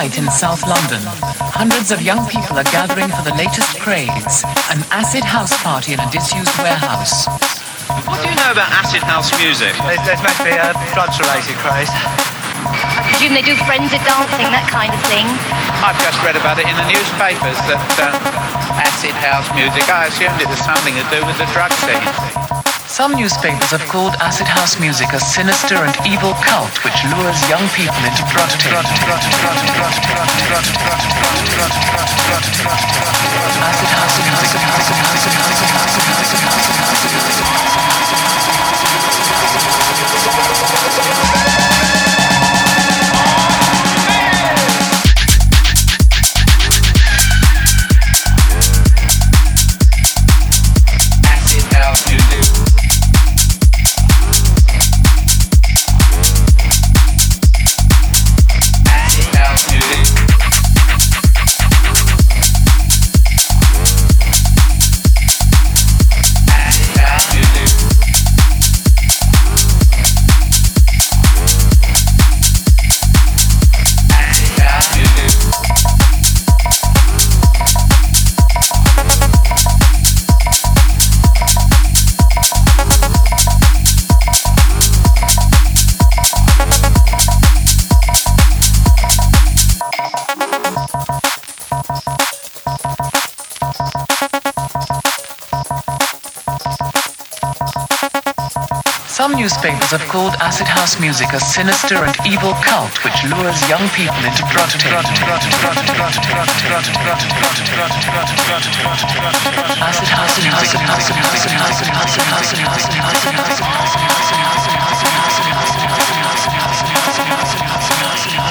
night in South London. Hundreds of young people are gathering for the latest craze, an acid house party in a disused warehouse. What do you know about acid house music? There's, there's meant to be a drugs-related craze. I presume they do frenzied dancing, that kind of thing. I've just read about it in the newspapers that um, acid house music, I assumed it was something to do with the drug scene. Some newspapers have called acid house music a sinister and evil cult which lures young people into. Acid newspapers have called acid house music a sinister and evil cult which lures young people into. Acid house. Acid house music.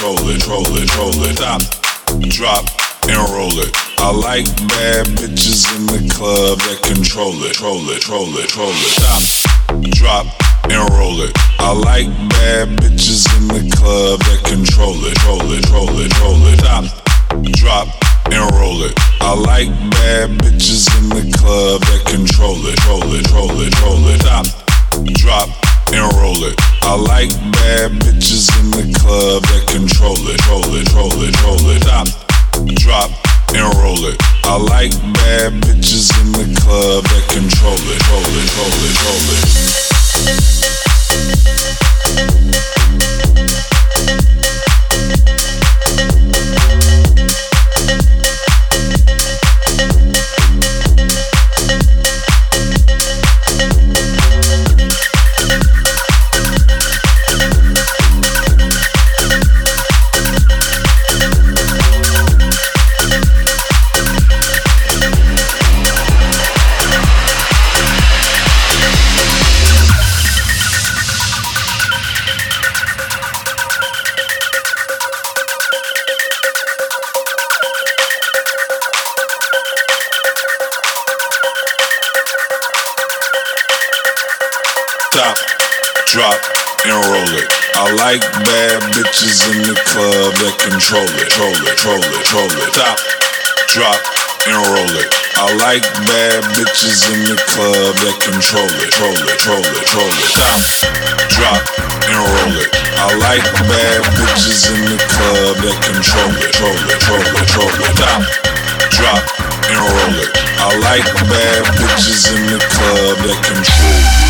control it, roll it, roll it, stop, drop, and roll it. I like bad bitches in the club that control it, roll it, roll it, roll it, stop, drop, and roll it. I like bad bitches in the club that control it, roll it, roll it, roll it, stop, drop, and roll it. I like bad bitches in the club that control it, roll it, roll it, roll it, stop, drop and roll it. I like bad bitches in the club that control it, roll it, roll it, roll it. Drop, drop, and roll it. I like bad bitches in the club that control it, roll it, roll it, roll it. Stop, drop, and roll it. I like bad bitches in the club that control it, troll it, troll it, troll it. Stop, drop, and roll it. I like bad bitches in the club that control it, troll it, troll it, troll it. Stop, drop, and roll it. I like bad bitches in the club that control it, troll it, troll it, troll it. Stop, drop, and roll it. I like bad bitches in the club that control it.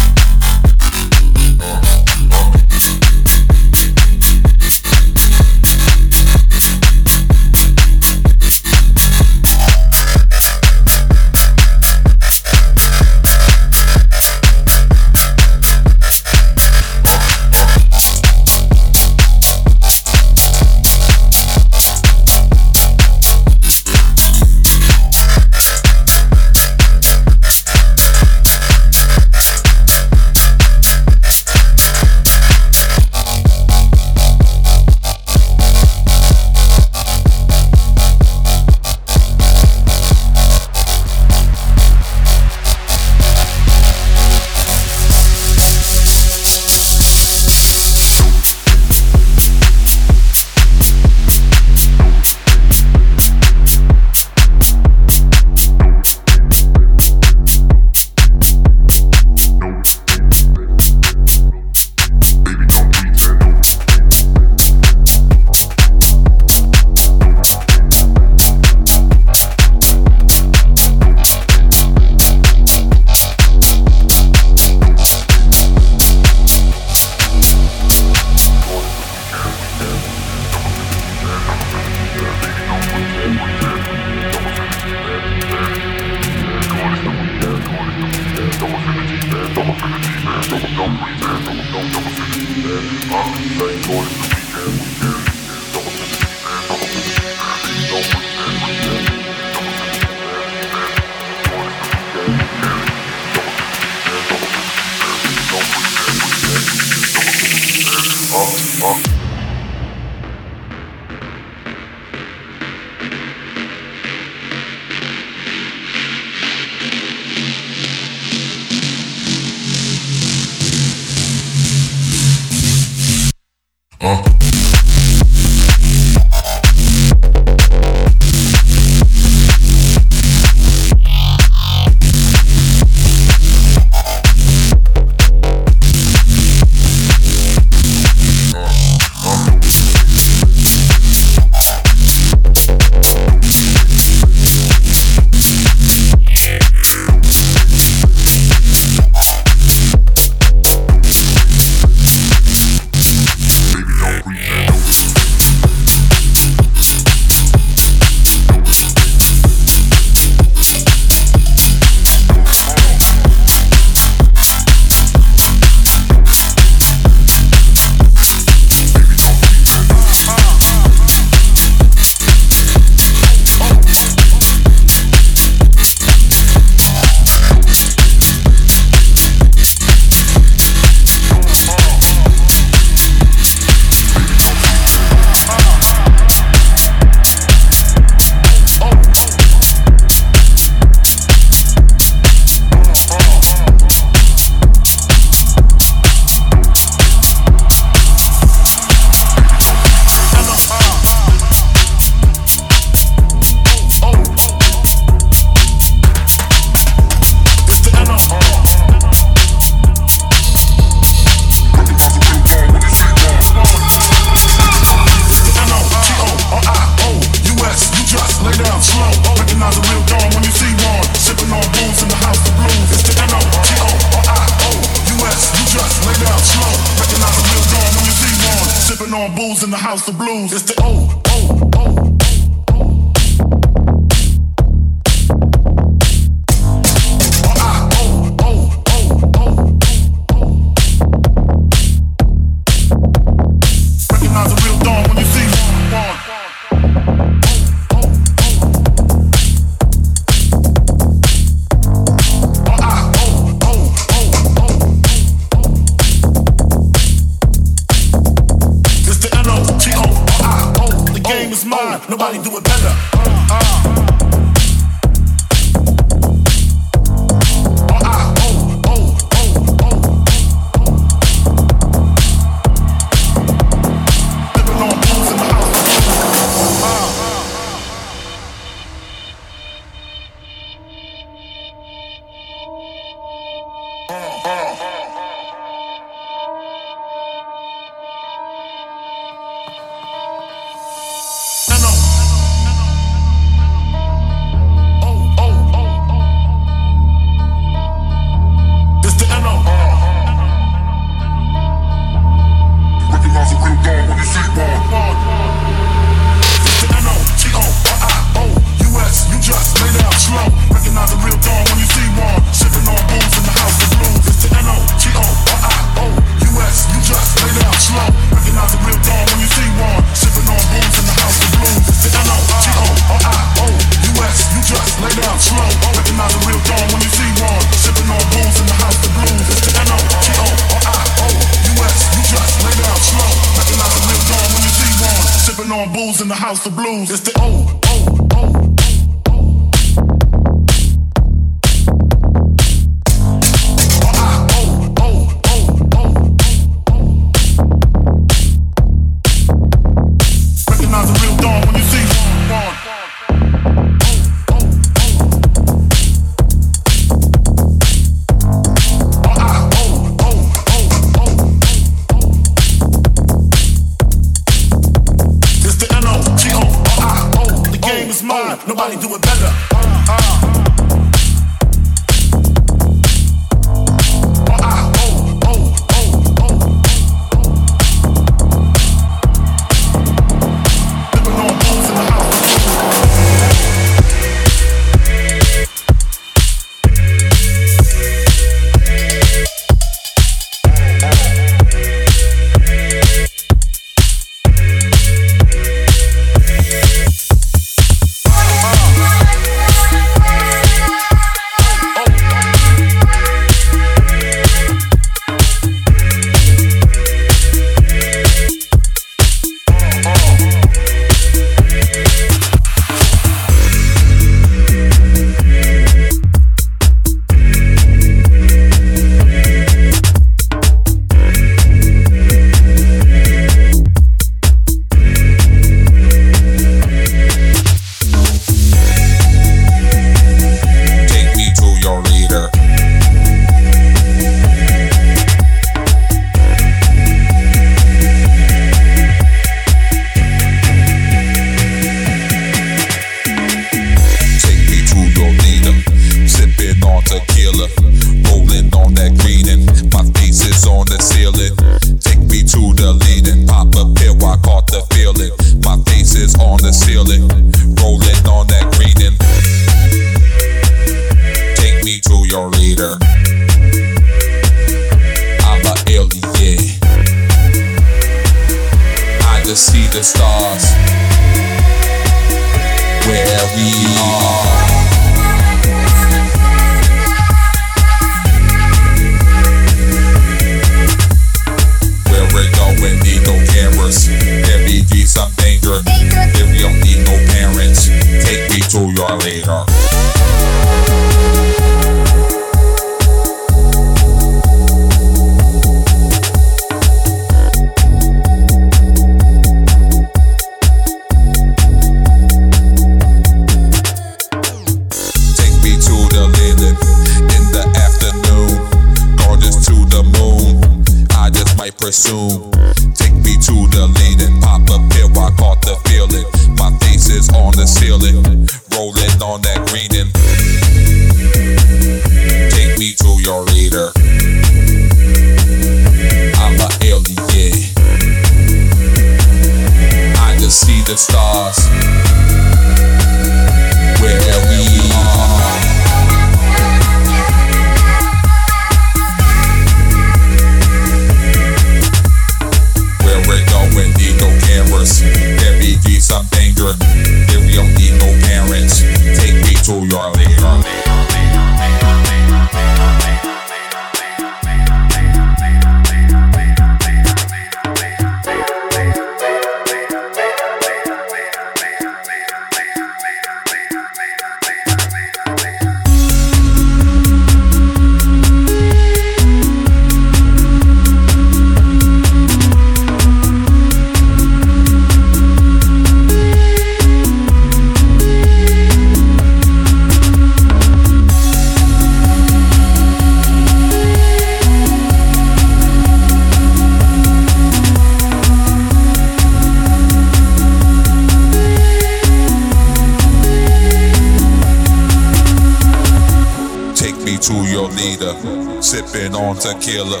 on tequila,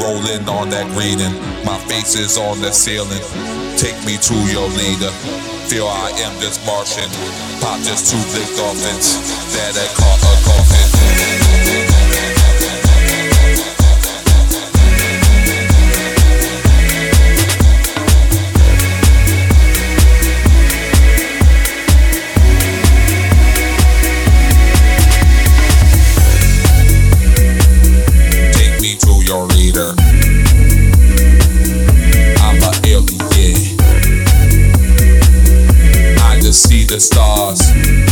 rolling on that green, and my face is on the ceiling. Take me to your leader. Feel I am this Martian. Pop just two big dolphins that I caught a coffin. The stars.